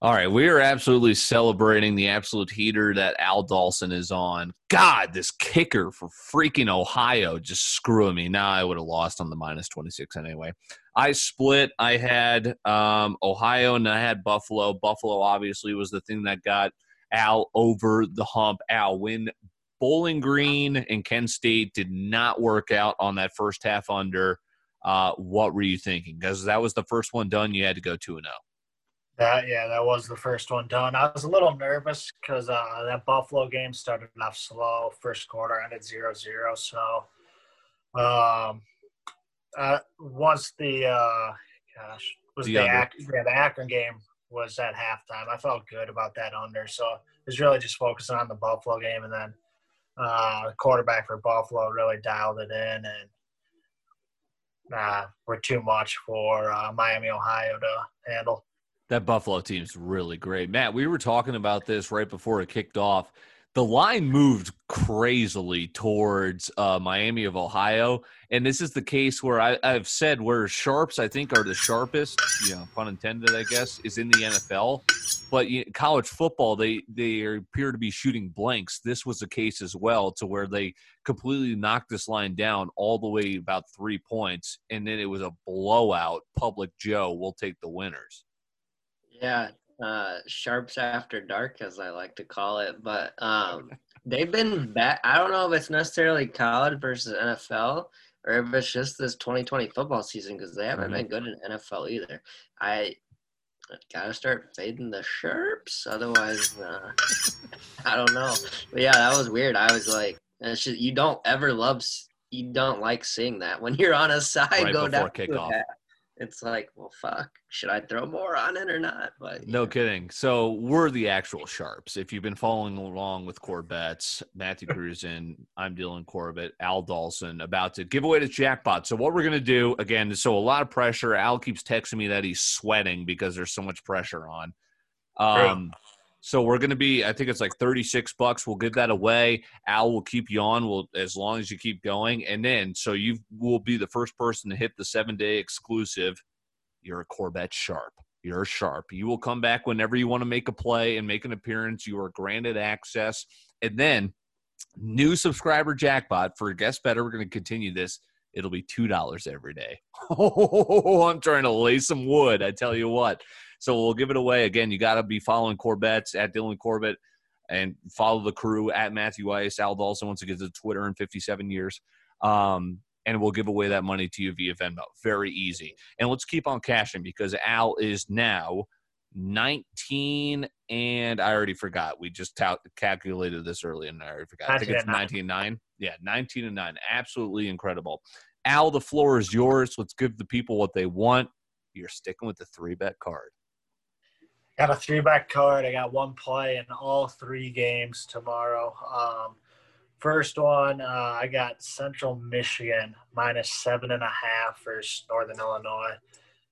All right, we are absolutely celebrating the absolute heater that Al Dawson is on. God, this kicker for freaking Ohio just screwing me. Now I would have lost on the minus 26 anyway. I split. I had um, Ohio and I had Buffalo. Buffalo obviously was the thing that got Al over the hump. Al win Bowling Green and Kent State did not work out on that first half under. Uh, what were you thinking? Because that was the first one done. You had to go 2 0. That yeah, that was the first one done. I was a little nervous because uh, that Buffalo game started off slow. First quarter ended 0-0. So um, uh, once the uh, gosh was the, the yeah, the Akron game was at halftime, I felt good about that under. So it was really just focusing on the Buffalo game, and then uh, the quarterback for Buffalo really dialed it in, and uh, were too much for uh, Miami, Ohio to handle. That Buffalo team's really great. Matt, we were talking about this right before it kicked off. The line moved crazily towards uh, Miami of Ohio. And this is the case where I, have said where sharps, I think, are the sharpest, you know, pun intended, I guess, is in the NFL. But you know, college football, they, they appear to be shooting blanks. This was the case as well, to where they completely knocked this line down all the way about three points. And then it was a blowout. Public Joe will take the winners. Yeah, uh, sharps after dark, as I like to call it. But um, they've been bad. I don't know if it's necessarily college versus NFL or if it's just this 2020 football season because they haven't mm-hmm. been good in NFL either. I gotta start fading the sharps, otherwise, uh, I don't know. But yeah, that was weird. I was like, it's just, you don't ever love. You don't like seeing that when you're on a side right go down kickoff it's like, well, fuck, should I throw more on it or not? But no kidding. So we're the actual sharps. If you've been following along with Corbett's, Matthew Cruzen, I'm Dylan Corbett, Al Dawson, about to give away the jackpot. So what we're gonna do again? So a lot of pressure. Al keeps texting me that he's sweating because there's so much pressure on. Um, so we're going to be, I think it's like 36 bucks. We'll give that away. Al will keep you on will as long as you keep going. And then, so you will be the first person to hit the seven day exclusive. You're a Corbett Sharp. You're Sharp. You will come back whenever you want to make a play and make an appearance. You are granted access. And then, new subscriber jackpot for Guess Better. We're going to continue this. It'll be $2 every day. Oh, I'm trying to lay some wood. I tell you what. So we'll give it away. Again, you got to be following Corbett's at Dylan Corbett and follow the crew at Matthew Ice. Al Dawson once again to Twitter in 57 years. Um, and we'll give away that money to you via Venmo. Very easy. And let's keep on cashing because Al is now 19 and I already forgot. We just calculated this early and I already forgot. I think it's 19 9. Yeah, 19 and 9. Absolutely incredible. Al, the floor is yours. Let's give the people what they want. You're sticking with the three bet card. Got a three back card. I got one play in all three games tomorrow. Um, first one, uh, I got Central Michigan minus seven and a half versus Northern Illinois.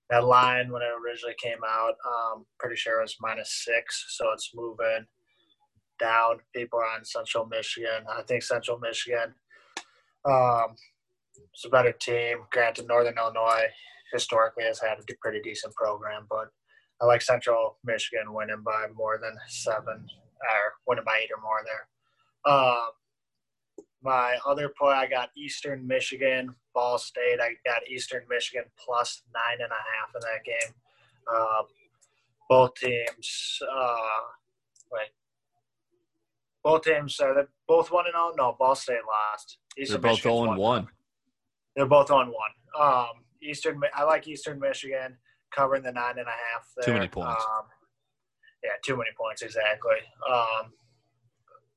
That line, when it originally came out, um, pretty sure it was minus six, so it's moving down. People are on Central Michigan. I think Central Michigan um, is a better team. Granted, Northern Illinois historically has had a pretty decent program, but I like Central Michigan winning by more than seven or winning by eight or more there. Um, my other play, I got Eastern Michigan, Ball State. I got Eastern Michigan plus nine and a half in that game. Uh, both teams, uh, wait, both teams are they both one and zero? Oh? No, Ball State lost. Eastern They're both zero and one. They're both on one. Um, Eastern, I like Eastern Michigan covering the nine and a half. There. Too many points. Um, yeah, too many points exactly. Um,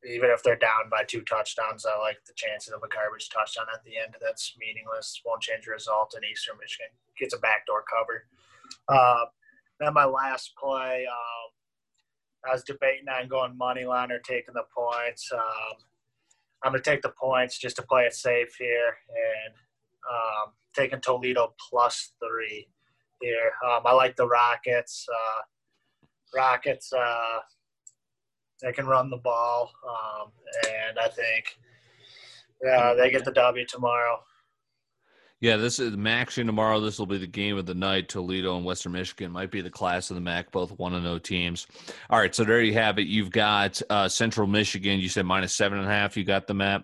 even if they're down by two touchdowns, I like the chances of a garbage touchdown at the end. That's meaningless. Won't change the result. And Eastern Michigan gets a backdoor cover. Uh, then my last play, um, I was debating on going money line or taking the points. Um, I'm going to take the points just to play it safe here and um, taking Toledo plus three here. Um, I like the Rockets. Uh, Rockets, uh, they can run the ball, um, and I think uh, they get the W tomorrow. Yeah, this is action tomorrow. This will be the game of the night. Toledo and Western Michigan might be the class of the MAC, both one and zero teams. All right, so there you have it. You've got uh, Central Michigan. You said minus seven and a half. You got the map.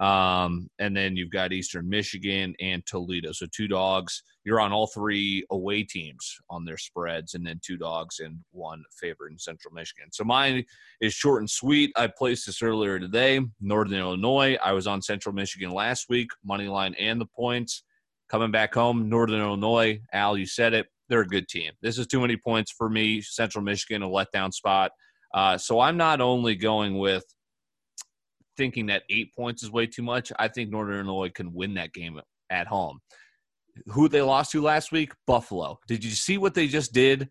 Um, and then you've got Eastern Michigan and Toledo. So two dogs. You're on all three away teams on their spreads, and then two dogs and one favorite in Central Michigan. So mine is short and sweet. I placed this earlier today. Northern Illinois. I was on Central Michigan last week, money line and the points. Coming back home, Northern Illinois. Al, you said it. They're a good team. This is too many points for me. Central Michigan, a letdown spot. Uh, so I'm not only going with thinking that eight points is way too much. I think Northern Illinois can win that game at home. Who they lost to last week? Buffalo. Did you see what they just did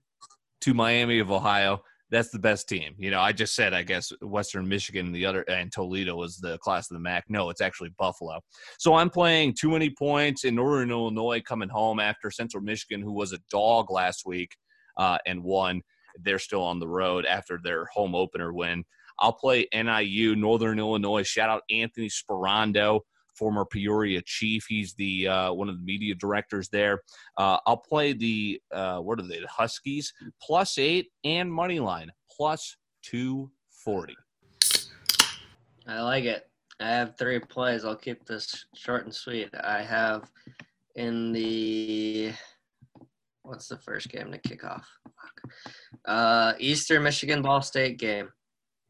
to Miami of Ohio? That's the best team. You know, I just said I guess Western Michigan and the other and Toledo was the class of the MAC. No, it's actually Buffalo. So I'm playing too many points in Northern Illinois coming home after Central Michigan, who was a dog last week uh, and won. They're still on the road after their home opener win. I'll play NIU, Northern Illinois. Shout out Anthony Sperando, former Peoria Chief. He's the uh, one of the media directors there. Uh, I'll play the uh, what are they? The Huskies plus eight and money line plus two forty. I like it. I have three plays. I'll keep this short and sweet. I have in the what's the first game to kick off? Uh, Eastern Michigan Ball State game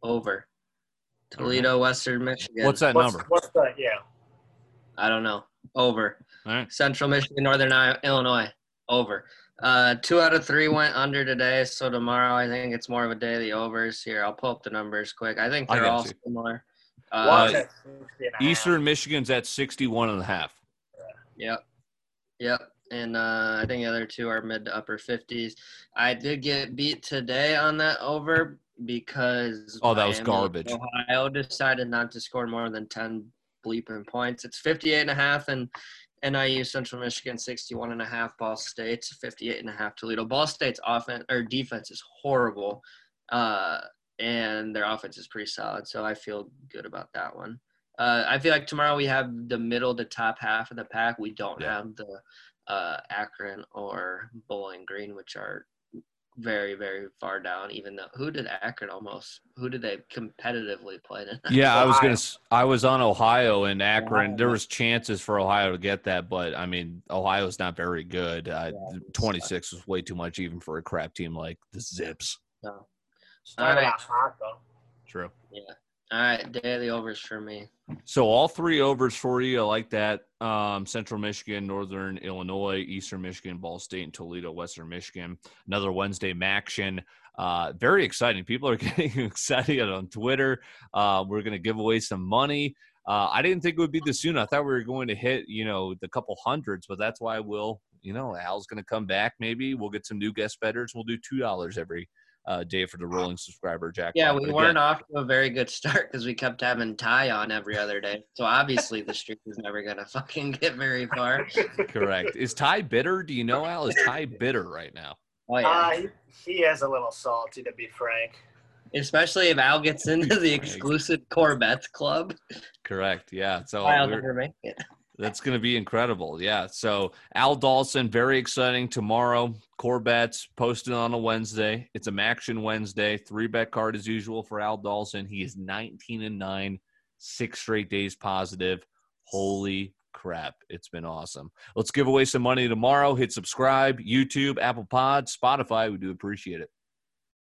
over. Toledo, Western Michigan. What's that What's, number? what's the yeah? I don't know. Over. All right. Central Michigan, Northern Illinois. Over. Uh, two out of three went under today, so tomorrow I think it's more of a day of the overs. Here, I'll pull up the numbers quick. I think they're got all you. similar. One's Uh, at 60 and a half. Eastern Michigan's at 61 and a half. Yep. Yep. And uh, I think the other two are mid to upper 50s. I did get beat today on that over because Oh, that was Miami, garbage. Ohio decided not to score more than 10 bleeping points. It's 58 and a half and NIU Central Michigan 61 and a half Ball State 58 and a half Toledo. Ball State's offense or defense is horrible. Uh, and their offense is pretty solid, so I feel good about that one. Uh, I feel like tomorrow we have the middle to top half of the pack. We don't Yeah. have the uh, Akron or Bowling Green, which are very, very far down. Even though who did Akron almost? Who did they competitively play tonight? Yeah, I was Ohio. gonna. I was on Ohio and Akron. Ohio. There was chances for Ohio to get that, but I mean, Ohio's not very good. Uh, Yeah. Twenty six was way too much, even for a crap team like the Zips. So, Started All right. hot though. True. yeah. All right, daily overs for me. So all three overs for you. I like that. Um, Central Michigan, Northern Illinois, Eastern Michigan, Ball State, and Toledo, Western Michigan. Another Wednesday action. Uh, very exciting. People are getting excited on Twitter. Uh, we're going to give away some money. Uh, I didn't think it would be this soon. I thought we were going to hit, you know, the couple hundreds, but that's why we'll, you know, Al's going to come back. Maybe we'll get some new guest betters. We'll do two dollars every uh, day for the rolling subscriber jackpot. Yeah, we weren't off to a very good start because we kept having Ty on every other day. So obviously the streak is never gonna fucking get very far. Correct. Is Ty bitter? Do you know Al? Is Ty bitter right now? Oh yeah. Uh, he, he is a little salty to be frank. Especially if Al gets into the exclusive Corbett's club. Correct. Yeah. So I'll we're- never make it. That's going to be incredible. Yeah. So Al Dawson, very exciting tomorrow. Core bets posted on a Wednesday. It's a action Wednesday. Three bet card as usual for Al Dawson. He is 19 and nine, six straight days positive. Holy crap. It's been awesome. Let's give away some money tomorrow. Hit subscribe, YouTube, Apple Pod, Spotify. We do appreciate it.